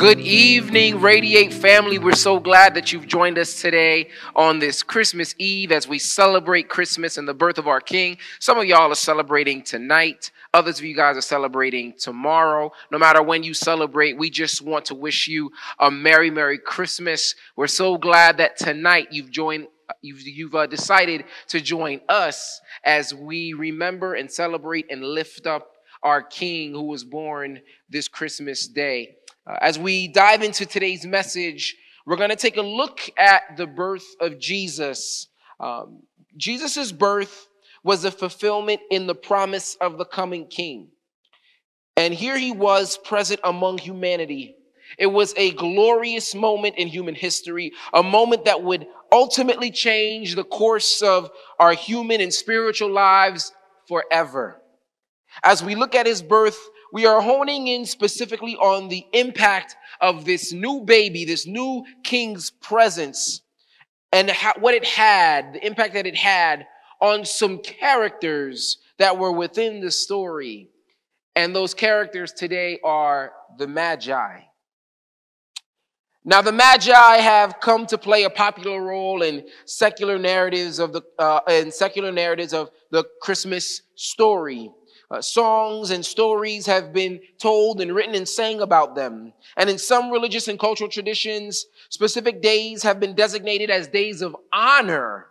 Good evening, Radiate family. We're so glad that you've joined us today on this Christmas Eve as we celebrate Christmas and the birth of our King. Some of y'all are celebrating tonight, others of you guys are celebrating tomorrow. No matter when you celebrate, we just want to wish you a Merry, Merry Christmas. We're so glad that tonight you've joined. You've, you've uh, decided to join us as we remember and celebrate and lift up our King who was born this Christmas day. Uh, as we dive into today's message, we're going to take a look at the birth of Jesus. Um, Jesus' birth was a fulfillment in the promise of the coming king. And here he was present among humanity. It was a glorious moment in human history, a moment that would ultimately change the course of our human and spiritual lives forever. As we look at his birth, we are honing in specifically on the impact of this new baby, this new king's presence, and what it had, the impact that it had on some characters that were within the story. And those characters today are the Magi. Now, the Magi have come to play a popular role in secular narratives of the uh, in secular narratives of the Christmas story. Uh, songs and stories have been told and written and sang about them. And in some religious and cultural traditions, specific days have been designated as days of honor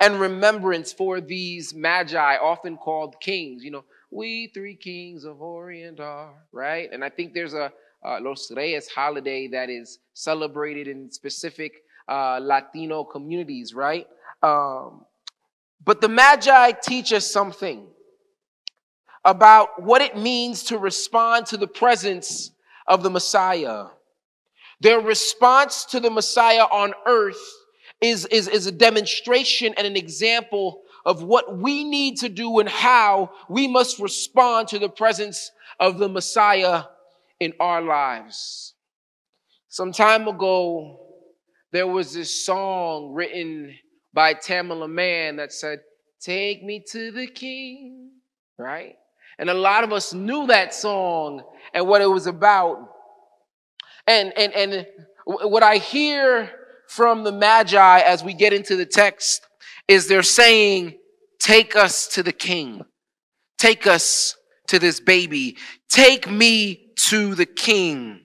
and remembrance for these magi, often called kings. You know, we three kings of Orient are, right? And I think there's a uh, Los Reyes holiday that is celebrated in specific uh, Latino communities, right? Um, but the Magi teach us something about what it means to respond to the presence of the Messiah. Their response to the Messiah on earth is, is, is a demonstration and an example of what we need to do and how we must respond to the presence of the Messiah in our lives. Some time ago, there was this song written by Tamela Mann that said, Take me to the King, right? And a lot of us knew that song and what it was about. And, and, and what I hear from the Magi as we get into the text is they're saying, Take us to the king. Take us to this baby. Take me to the king.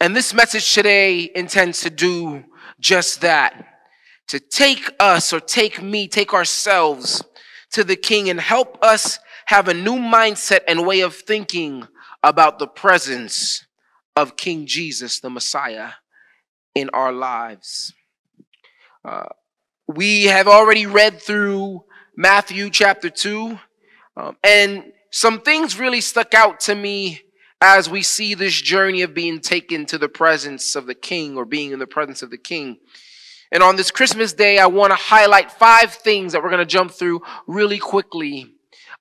And this message today intends to do just that to take us or take me, take ourselves to the king and help us have a new mindset and way of thinking about the presence of King Jesus, the Messiah, in our lives. Uh, we have already read through Matthew chapter 2, um, and some things really stuck out to me as we see this journey of being taken to the presence of the King or being in the presence of the King. And on this Christmas day, I want to highlight five things that we're going to jump through really quickly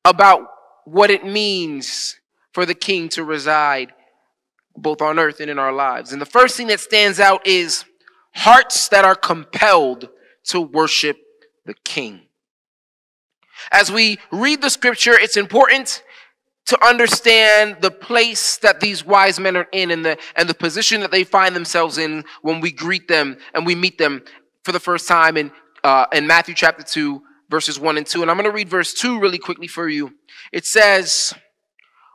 about what it means for the king to reside both on earth and in our lives. And the first thing that stands out is hearts that are compelled to worship the king. As we read the scripture, it's important to understand the place that these wise men are in and the, and the position that they find themselves in when we greet them and we meet them for the first time in, uh, in Matthew chapter 2, verses 1 and 2. And I'm going to read verse 2 really quickly for you. It says,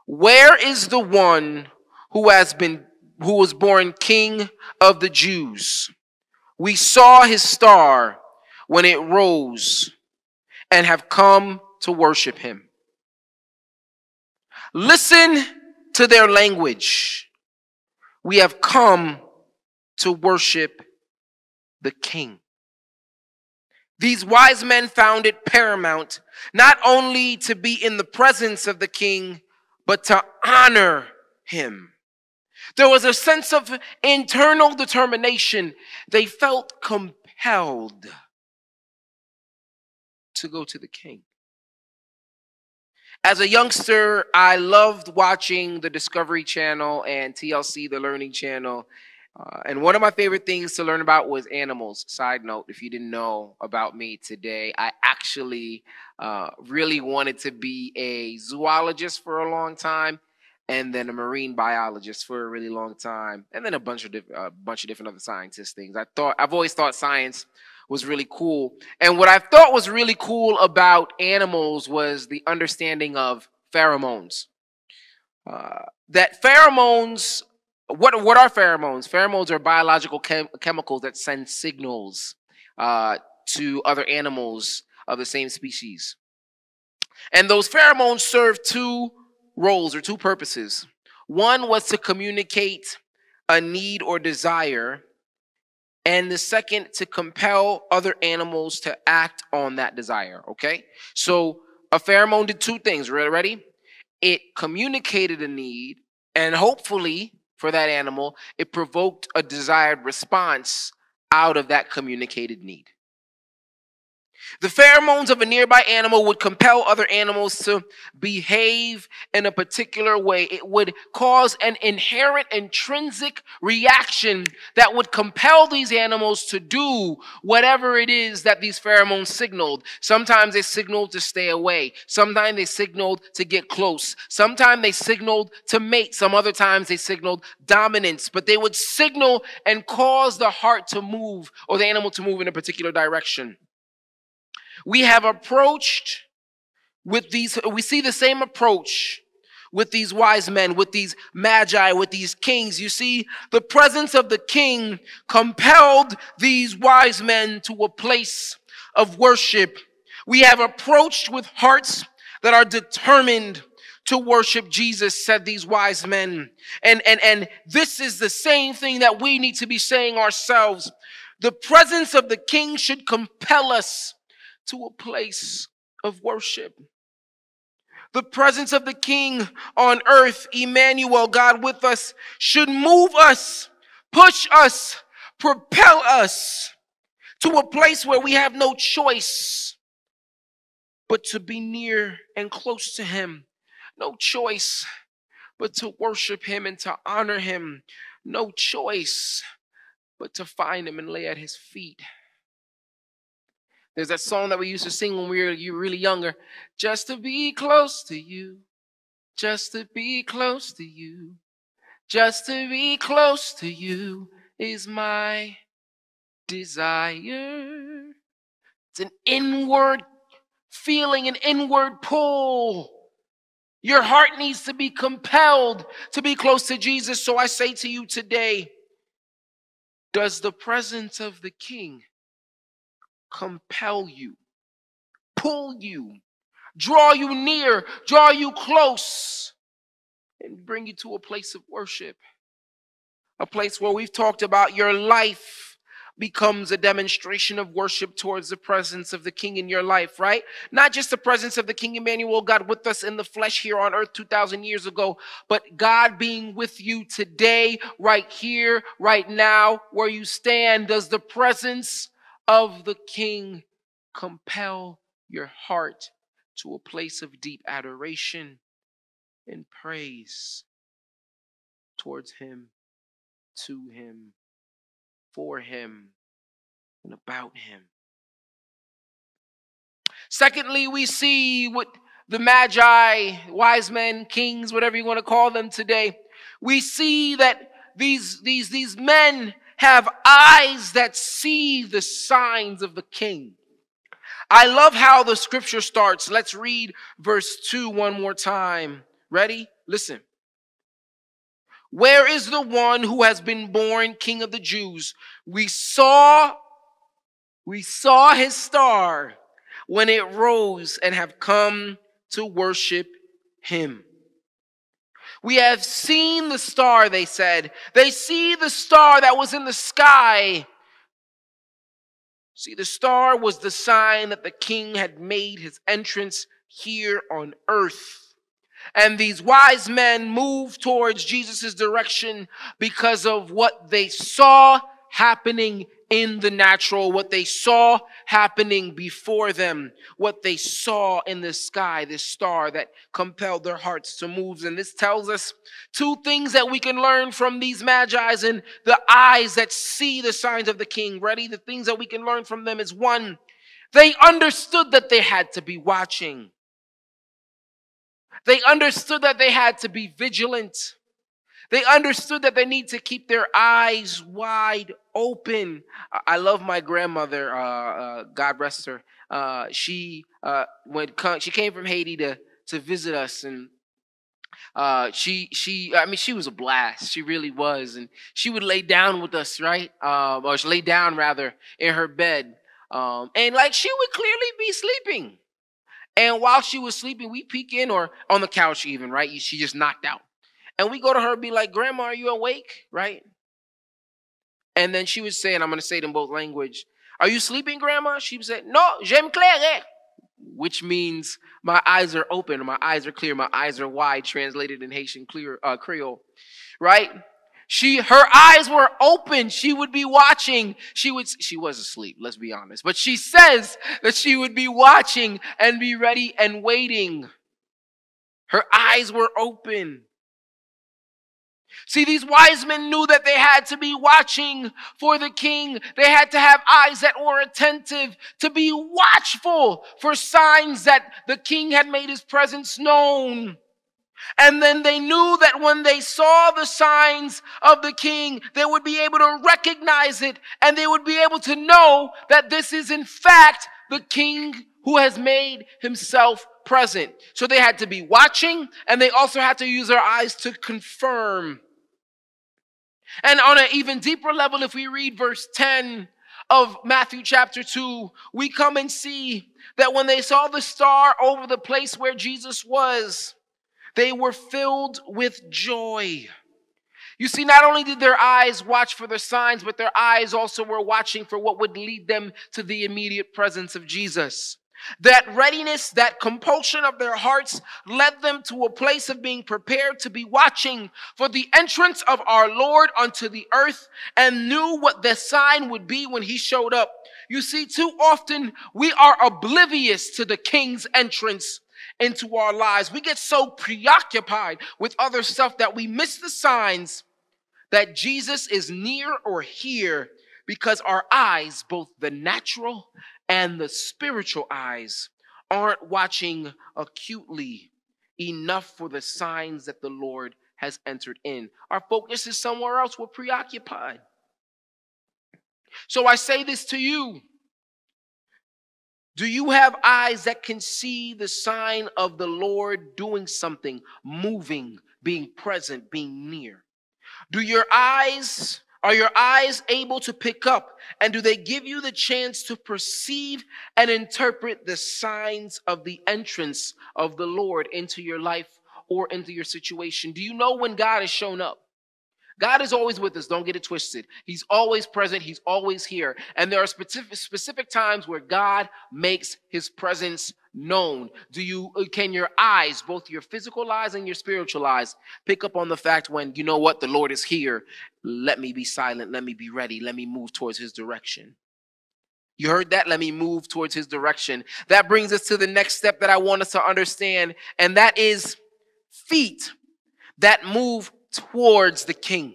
Where is the one who has been who was born king of the Jews? We saw his star when it rose and have come to worship him. Listen to their language. We have come to worship the king. These wise men found it paramount not only to be in the presence of the king, but to honor him. There was a sense of internal determination. They felt compelled to go to the king. As a youngster, I loved watching the Discovery Channel and TLC, the Learning Channel. Uh, and one of my favorite things to learn about was animals. Side note, if you didn't know about me today, I actually uh, really wanted to be a zoologist for a long time. and then a marine biologist for a really long time, and then a bunch of diff- a bunch of different other scientist things. I thought I've always thought science was really cool, and what I thought was really cool about animals was the understanding of pheromones. Uh, that pheromones, what what are pheromones? Pheromones are biological chem- chemicals that send signals uh, to other animals of the same species, and those pheromones serve two roles or two purposes. One was to communicate a need or desire, and the second to compel other animals to act on that desire. Okay, so a pheromone did two things. Ready? It communicated a need, and hopefully for that animal, it provoked a desired response out of that communicated need. The pheromones of a nearby animal would compel other animals to behave in a particular way. It would cause an inherent intrinsic reaction that would compel these animals to do whatever it is that these pheromones signaled. Sometimes they signaled to stay away. Sometimes they signaled to get close. Sometimes they signaled to mate. Some other times they signaled dominance. But they would signal and cause the heart to move or the animal to move in a particular direction. We have approached with these, we see the same approach with these wise men, with these magi, with these kings. You see, the presence of the king compelled these wise men to a place of worship. We have approached with hearts that are determined to worship Jesus, said these wise men. And, and, and this is the same thing that we need to be saying ourselves. The presence of the king should compel us to a place of worship. The presence of the King on earth, Emmanuel, God with us, should move us, push us, propel us to a place where we have no choice but to be near and close to Him. No choice but to worship Him and to honor Him. No choice but to find Him and lay at His feet. There's that song that we used to sing when we were really younger. Just to be close to you. Just to be close to you. Just to be close to you is my desire. It's an inward feeling, an inward pull. Your heart needs to be compelled to be close to Jesus. So I say to you today, does the presence of the King compel you, pull you, draw you near, draw you close, and bring you to a place of worship. A place where we've talked about your life becomes a demonstration of worship towards the presence of the King in your life, right? Not just the presence of the King Emmanuel, God with us in the flesh here on earth 2,000 years ago, but God being with you today, right here, right now, where you stand. Does the presence of the King compel your heart to a place of deep adoration and praise towards Him, to Him, for Him, and about Him. Secondly, we see what the Magi, wise men, kings, whatever you want to call them today, we see that these, these, these men have eyes that see the signs of the king. I love how the scripture starts. Let's read verse 2 one more time. Ready? Listen. Where is the one who has been born king of the Jews? We saw we saw his star when it rose and have come to worship him. We have seen the star, they said. They see the star that was in the sky. See, the star was the sign that the king had made his entrance here on earth. And these wise men moved towards Jesus' direction because of what they saw happening in the natural, what they saw happening before them, what they saw in the sky, this star that compelled their hearts to move. And this tells us two things that we can learn from these magi's and the eyes that see the signs of the king. Ready? The things that we can learn from them is one, they understood that they had to be watching. They understood that they had to be vigilant. They understood that they need to keep their eyes wide open. I love my grandmother, uh, uh, God rest her. Uh, she uh, when she came from Haiti to to visit us, and uh, she she I mean she was a blast. She really was, and she would lay down with us, right? Um, or she lay down rather in her bed, um, and like she would clearly be sleeping. And while she was sleeping, we peek in or on the couch even, right? She just knocked out. And we go to her be like, Grandma, are you awake? Right? And then she would say, and I'm going to say it in both language, Are you sleeping, Grandma? She would say, No, j'aime clair, which means my eyes are open, my eyes are clear, my eyes are wide, translated in Haitian clear, uh, Creole, right? She, her eyes were open. She would be watching. She would, she was asleep, let's be honest. But she says that she would be watching and be ready and waiting. Her eyes were open. See, these wise men knew that they had to be watching for the king. They had to have eyes that were attentive, to be watchful for signs that the king had made his presence known. And then they knew that when they saw the signs of the king, they would be able to recognize it and they would be able to know that this is in fact the king who has made himself present. So they had to be watching and they also had to use their eyes to confirm. And on an even deeper level, if we read verse 10 of Matthew chapter 2, we come and see that when they saw the star over the place where Jesus was, they were filled with joy. You see, not only did their eyes watch for the signs, but their eyes also were watching for what would lead them to the immediate presence of Jesus. That readiness, that compulsion of their hearts led them to a place of being prepared to be watching for the entrance of our Lord unto the earth and knew what the sign would be when he showed up. You see, too often we are oblivious to the king's entrance into our lives. We get so preoccupied with other stuff that we miss the signs that Jesus is near or here because our eyes, both the natural and the spiritual eyes, aren't watching acutely enough for the signs that the Lord has entered in. Our focus is somewhere else. We're preoccupied. So I say this to you do you have eyes that can see the sign of the Lord doing something, moving, being present, being near? Do your eyes, are your eyes able to pick up and do they give you the chance to perceive and interpret the signs of the entrance of the Lord into your life or into your situation? Do you know when God has shown up? God is always with us. Don't get it twisted. He's always present. He's always here. And there are specific, specific times where God makes his presence known. Do you, uh, can your eyes, both your physical eyes and your spiritual eyes, pick up on the fact when, you know what, the Lord is here. Let me be silent. Let me be ready. Let me move towards his direction. You heard that? Let me move towards his direction. That brings us to the next step that I want us to understand, and that is feet that move towards the king.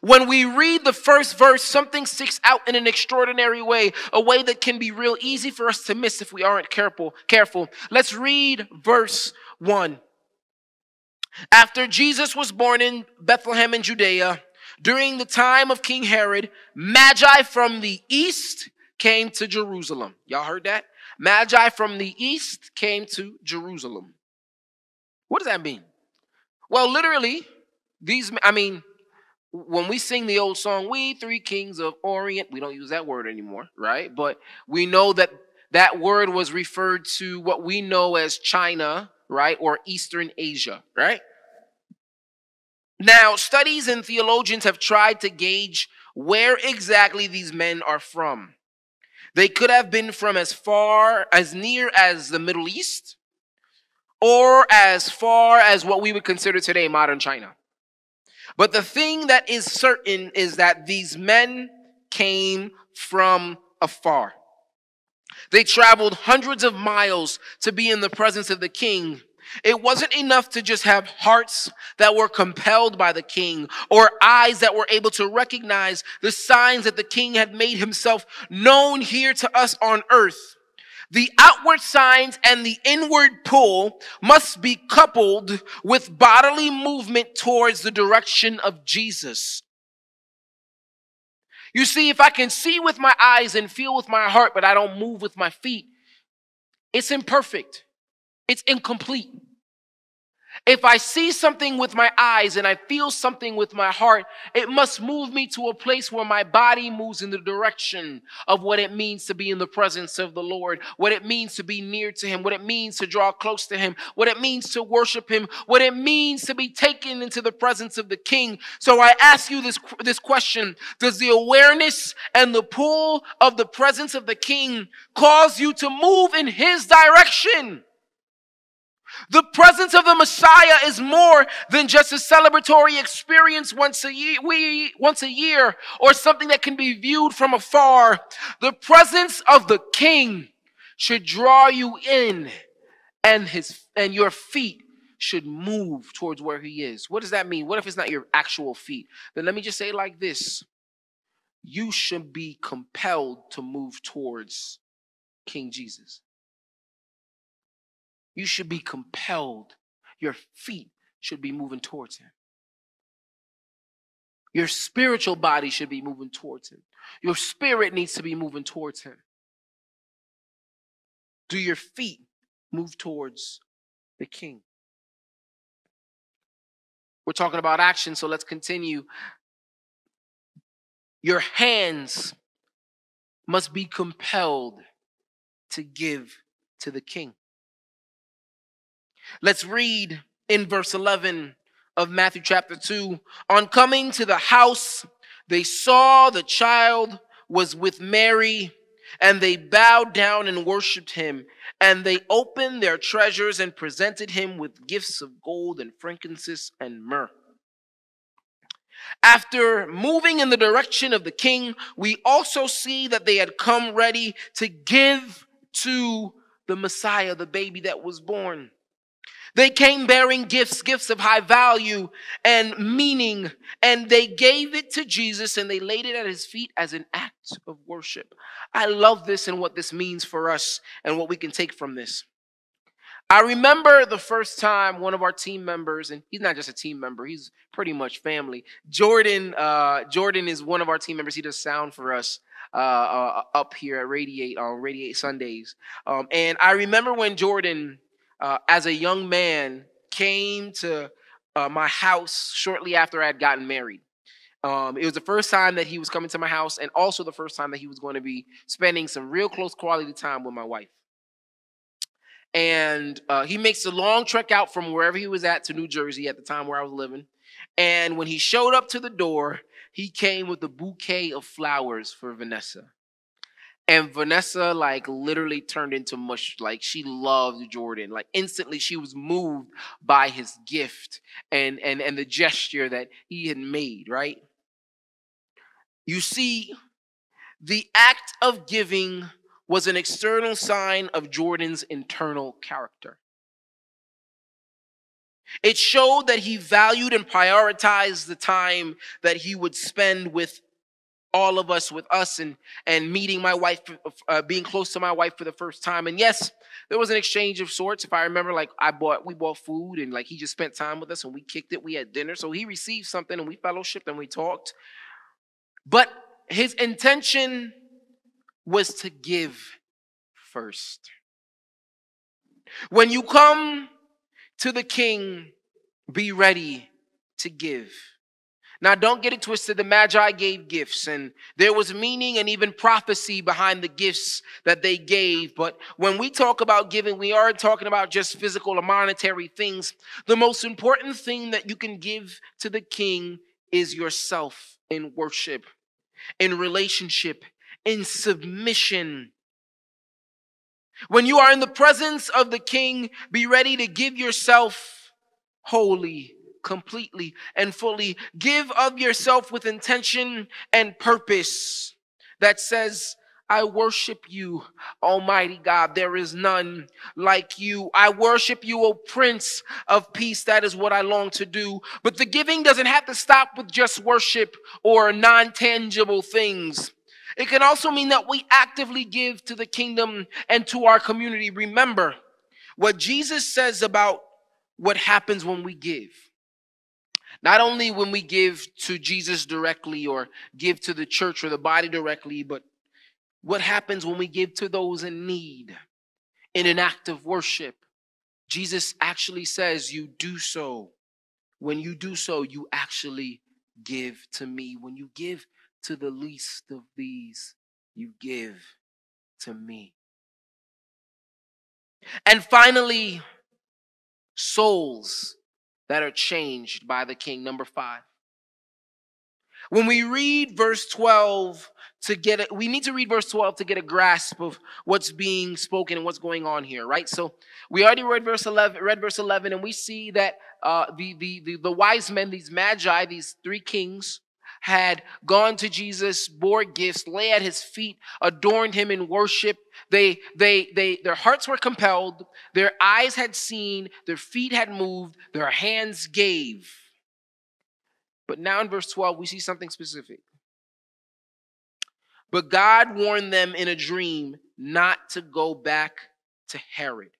When we read the first verse, something sticks out in an extraordinary way, a way that can be real easy for us to miss if we aren't careful. Careful. Let's read verse 1. After Jesus was born in Bethlehem in Judea, during the time of King Herod, Magi from the east came to Jerusalem. Y'all heard that? Magi from the east came to Jerusalem. What does that mean? Well, literally, these, I mean, when we sing the old song, We Three Kings of Orient, we don't use that word anymore, right? But we know that that word was referred to what we know as China, right? Or Eastern Asia, right? Now, studies and theologians have tried to gauge where exactly these men are from. They could have been from as far, as near as the Middle East, or as far as what we would consider today modern China. But the thing that is certain is that these men came from afar. They traveled hundreds of miles to be in the presence of the king. It wasn't enough to just have hearts that were compelled by the king or eyes that were able to recognize the signs that the king had made himself known here to us on earth. The outward signs and the inward pull must be coupled with bodily movement towards the direction of Jesus. You see, if I can see with my eyes and feel with my heart, but I don't move with my feet, it's imperfect. It's incomplete. If I see something with my eyes and I feel something with my heart, it must move me to a place where my body moves in the direction of what it means to be in the presence of the Lord, what it means to be near to Him, what it means to draw close to Him, what it means to worship Him, what it means to be taken into the presence of the King. So I ask you this, this question Does the awareness and the pull of the presence of the King cause you to move in His direction? The presence of the Messiah is more than just a celebratory experience once a year, we, once a year or something that can be viewed from afar. The presence of the King should draw you in and his, and your feet should move towards where he is. What does that mean? What if it's not your actual feet? Then let me just say it like this. You should be compelled to move towards King Jesus. You should be compelled. Your feet should be moving towards Him. Your spiritual body should be moving towards Him. Your spirit needs to be moving towards Him. Do your feet move towards the King? We're talking about action, so let's continue. Your hands must be compelled to give to the King. Let's read in verse 11 of Matthew chapter 2. On coming to the house, they saw the child was with Mary, and they bowed down and worshiped him. And they opened their treasures and presented him with gifts of gold and frankincense and myrrh. After moving in the direction of the king, we also see that they had come ready to give to the Messiah, the baby that was born. They came bearing gifts, gifts of high value and meaning, and they gave it to Jesus and they laid it at his feet as an act of worship. I love this and what this means for us and what we can take from this. I remember the first time one of our team members, and he's not just a team member, he's pretty much family. Jordan, uh, Jordan is one of our team members. He does sound for us. Uh, uh, up here at Radiate on Radiate Sundays. Um, and I remember when Jordan uh, as a young man, came to uh, my house shortly after I had gotten married. Um, it was the first time that he was coming to my house, and also the first time that he was going to be spending some real close quality time with my wife. And uh, he makes a long trek out from wherever he was at to New Jersey at the time where I was living. And when he showed up to the door, he came with a bouquet of flowers for Vanessa. And Vanessa, like, literally turned into mush. Like, she loved Jordan. Like, instantly, she was moved by his gift and, and, and the gesture that he had made, right? You see, the act of giving was an external sign of Jordan's internal character. It showed that he valued and prioritized the time that he would spend with all of us with us and and meeting my wife uh, being close to my wife for the first time. And yes there was an exchange of sorts. If i remember like i bought we bought food and like he just spent time with us and we kicked it. We had dinner. So he received something and we fellowshipped and we talked. But his intention was to give first. When you come to the king be ready to give now, don't get it twisted. The Magi gave gifts, and there was meaning and even prophecy behind the gifts that they gave. But when we talk about giving, we aren't talking about just physical or monetary things. The most important thing that you can give to the king is yourself in worship, in relationship, in submission. When you are in the presence of the king, be ready to give yourself wholly completely and fully. Give of yourself with intention and purpose that says, I worship you, Almighty God. There is none like you. I worship you, O Prince of Peace. That is what I long to do. But the giving doesn't have to stop with just worship or non tangible things. It can also mean that we actively give to the kingdom and to our community. Remember what Jesus says about what happens when we give. Not only when we give to Jesus directly or give to the church or the body directly, but what happens when we give to those in need in an act of worship. Jesus actually says, You do so. When you do so, you actually give to me. When you give to the least of these, you give to me. And finally, souls that are changed by the king. Number five. When we read verse 12 to get it, we need to read verse 12 to get a grasp of what's being spoken and what's going on here, right? So we already read verse 11, read verse 11, and we see that uh, the, the, the, the wise men, these magi, these three kings, had gone to Jesus, bore gifts, lay at his feet, adorned him in worship. They, they, they, their hearts were compelled, their eyes had seen, their feet had moved, their hands gave. But now in verse 12, we see something specific. But God warned them in a dream not to go back to Herod.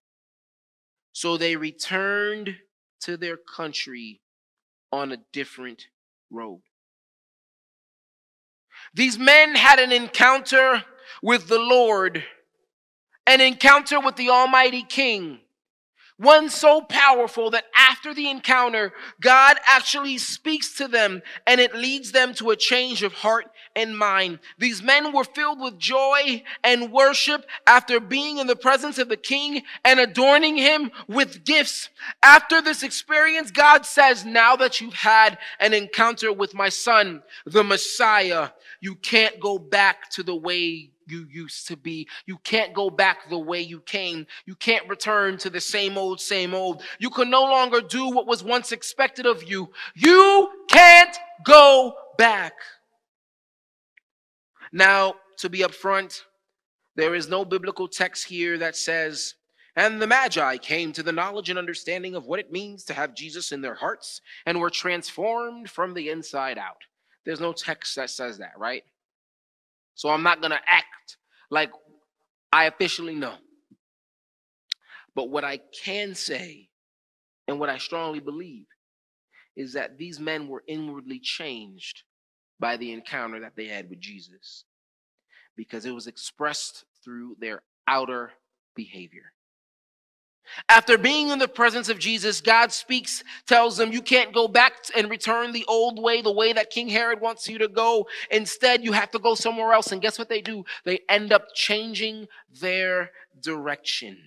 So they returned to their country on a different road. These men had an encounter with the Lord, an encounter with the Almighty King. One so powerful that after the encounter, God actually speaks to them and it leads them to a change of heart and mind. These men were filled with joy and worship after being in the presence of the king and adorning him with gifts. After this experience, God says, now that you've had an encounter with my son, the Messiah, you can't go back to the way you used to be. You can't go back the way you came. You can't return to the same old, same old. You can no longer do what was once expected of you. You can't go back. Now, to be upfront, there is no biblical text here that says, and the Magi came to the knowledge and understanding of what it means to have Jesus in their hearts and were transformed from the inside out. There's no text that says that, right? So I'm not going to act like I officially know. But what I can say and what I strongly believe is that these men were inwardly changed by the encounter that they had with Jesus because it was expressed through their outer behavior. After being in the presence of Jesus, God speaks, tells them, You can't go back and return the old way, the way that King Herod wants you to go. Instead, you have to go somewhere else. And guess what they do? They end up changing their direction.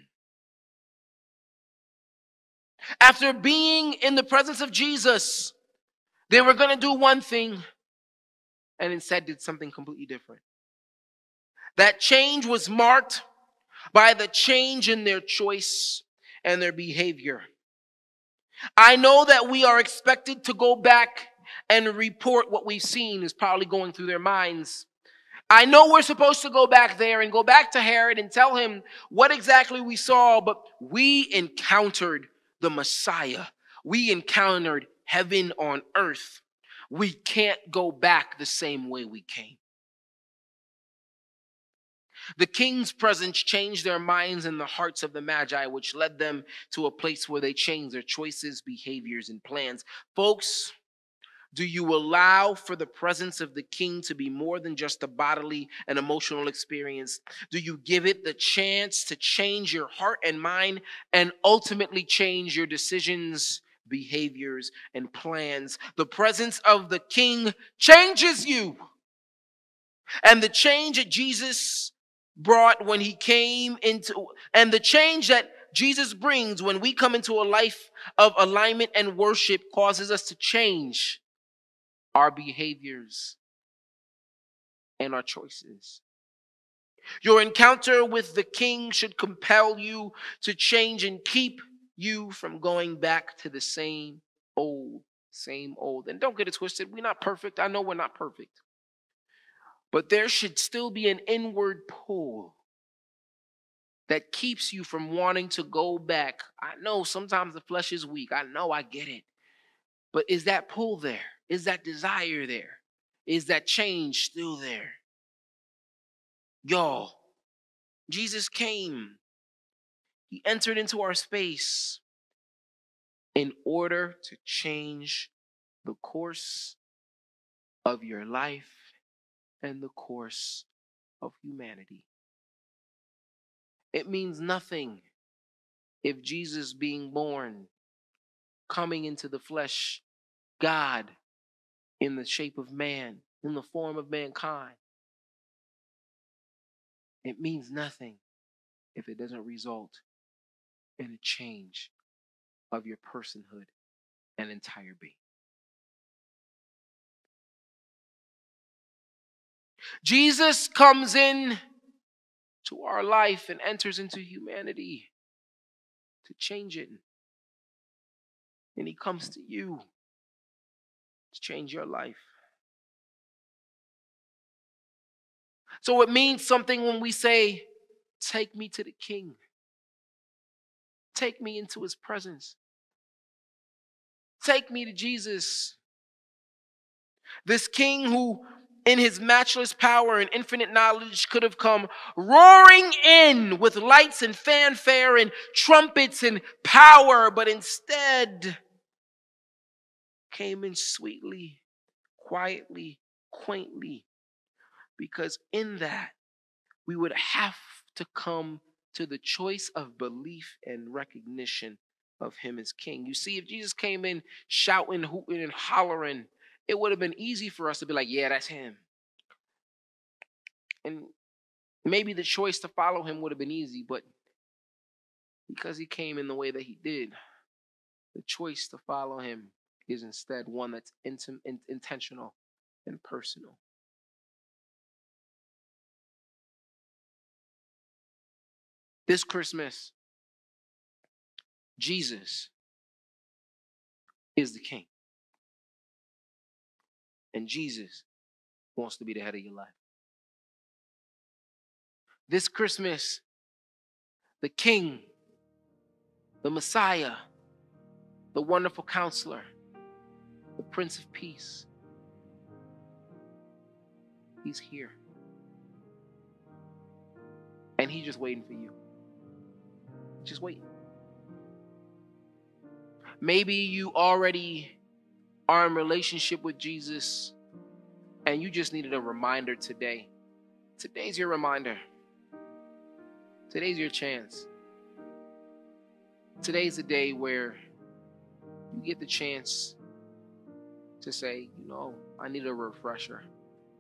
After being in the presence of Jesus, they were going to do one thing and instead did something completely different. That change was marked by the change in their choice and their behavior. I know that we are expected to go back and report what we've seen is probably going through their minds. I know we're supposed to go back there and go back to Herod and tell him what exactly we saw, but we encountered the Messiah. We encountered heaven on earth. We can't go back the same way we came. The king's presence changed their minds and the hearts of the magi, which led them to a place where they changed their choices, behaviors, and plans. Folks, do you allow for the presence of the king to be more than just a bodily and emotional experience? Do you give it the chance to change your heart and mind and ultimately change your decisions, behaviors, and plans? The presence of the king changes you. And the change that Jesus brought when he came into, and the change that Jesus brings when we come into a life of alignment and worship causes us to change our behaviors and our choices. Your encounter with the king should compel you to change and keep you from going back to the same old, same old. And don't get it twisted, we're not perfect. I know we're not perfect. But there should still be an inward pull that keeps you from wanting to go back. I know sometimes the flesh is weak. I know, I get it. But is that pull there? Is that desire there? Is that change still there? Y'all, Jesus came. He entered into our space in order to change the course of your life and the course of humanity. It means nothing if Jesus being born, coming into the flesh, God in the shape of man, in the form of mankind, it means nothing if it doesn't result in a change of your personhood and entire being. Jesus comes in to our life and enters into humanity to change it. And he comes to you to change your life. So it means something when we say, Take me to the King. Take me into his presence. Take me to Jesus. This King who in his matchless power and infinite knowledge, could have come roaring in with lights and fanfare and trumpets and power, but instead came in sweetly, quietly, quaintly, because in that we would have to come to the choice of belief and recognition of him as king. You see, if Jesus came in shouting, hooting, and hollering, it would have been easy for us to be like, yeah, that's him. And maybe the choice to follow him would have been easy, but because he came in the way that he did, the choice to follow him is instead one that's in- intentional and personal. This Christmas, Jesus is the king. And Jesus wants to be the head of your life. This Christmas, the King, the Messiah, the wonderful counselor, the Prince of Peace, he's here. And he's just waiting for you. Just wait. Maybe you already are in relationship with Jesus and you just needed a reminder today. Today's your reminder. Today's your chance. Today's the day where you get the chance to say, you know, I need a refresher.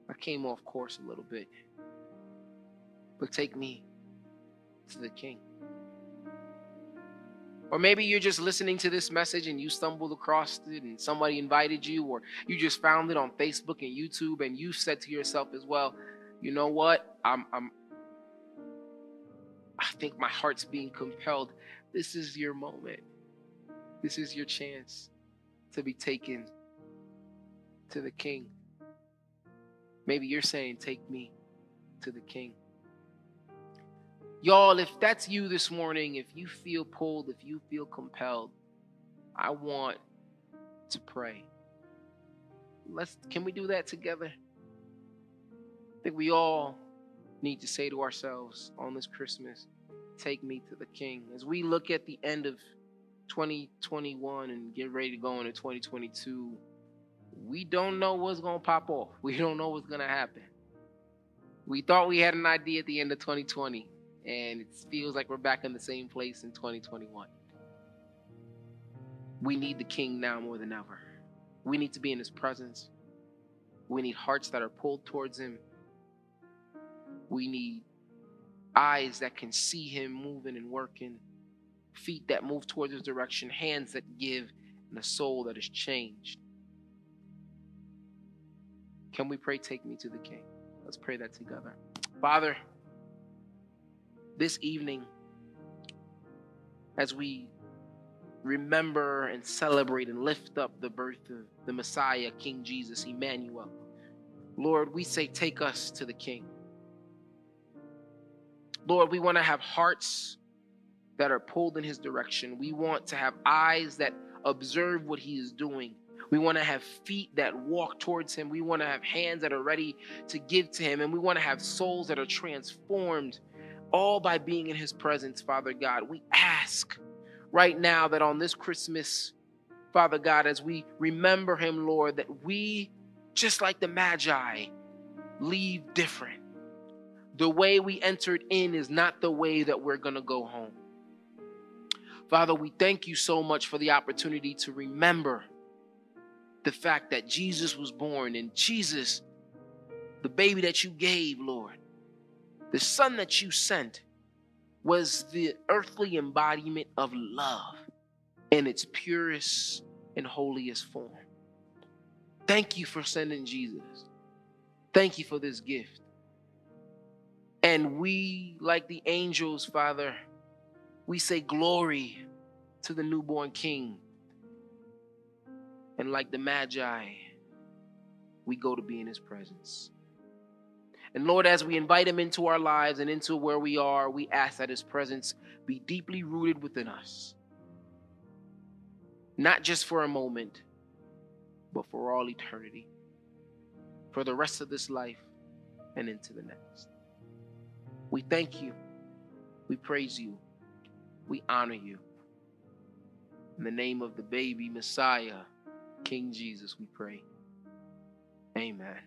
I came off course a little bit. But take me to the King. Or maybe you're just listening to this message and you stumbled across it and somebody invited you, or you just found it on Facebook and YouTube and you said to yourself as well, you know what? I'm I'm I think my heart's being compelled. This is your moment. This is your chance to be taken to the king. Maybe you're saying, Take me to the king. Y'all, if that's you this morning, if you feel pulled, if you feel compelled, I want to pray. Let's can we do that together? I think we all need to say to ourselves on this Christmas, take me to the King. As we look at the end of 2021 and get ready to go into 2022, we don't know what's going to pop off. We don't know what's going to happen. We thought we had an idea at the end of 2020 and it feels like we're back in the same place in 2021. We need the King now more than ever. We need to be in His presence. We need hearts that are pulled towards Him. We need eyes that can see Him moving and working, feet that move towards His direction, hands that give, and a soul that is changed. Can we pray, Take me to the King? Let's pray that together. Father, this evening as we remember and celebrate and lift up the birth of the Messiah, King Jesus, Emmanuel. Lord, we say, take us to the King. Lord, we want to have hearts that are pulled in his direction. We want to have eyes that observe what he is doing. We want to have feet that walk towards Him. We want to have hands that are ready to give to Him. And we want to have souls that are transformed, all by being in His presence, Father God. We ask right now that on this Christmas, Father God, as we remember Him, Lord, that we, just like the Magi, leave different. The way we entered in is not the way that we're going to go home. Father, we thank you so much for the opportunity to remember the fact that Jesus was born and Jesus, the baby that you gave, Lord, the son that you sent, was the earthly embodiment of love in its purest and holiest form. Thank you for sending Jesus. Thank you for this gift. And we, like the angels, Father, we say glory to the newborn King. And like the Magi, we go to be in his presence. And Lord, as we invite him into our lives and into where we are, we ask that his presence be deeply rooted within us. Not just for a moment, but for all eternity, for the rest of this life and into the next. We thank you. We praise you. We honor you. In the name of the baby Messiah, King Jesus, we pray. Amen.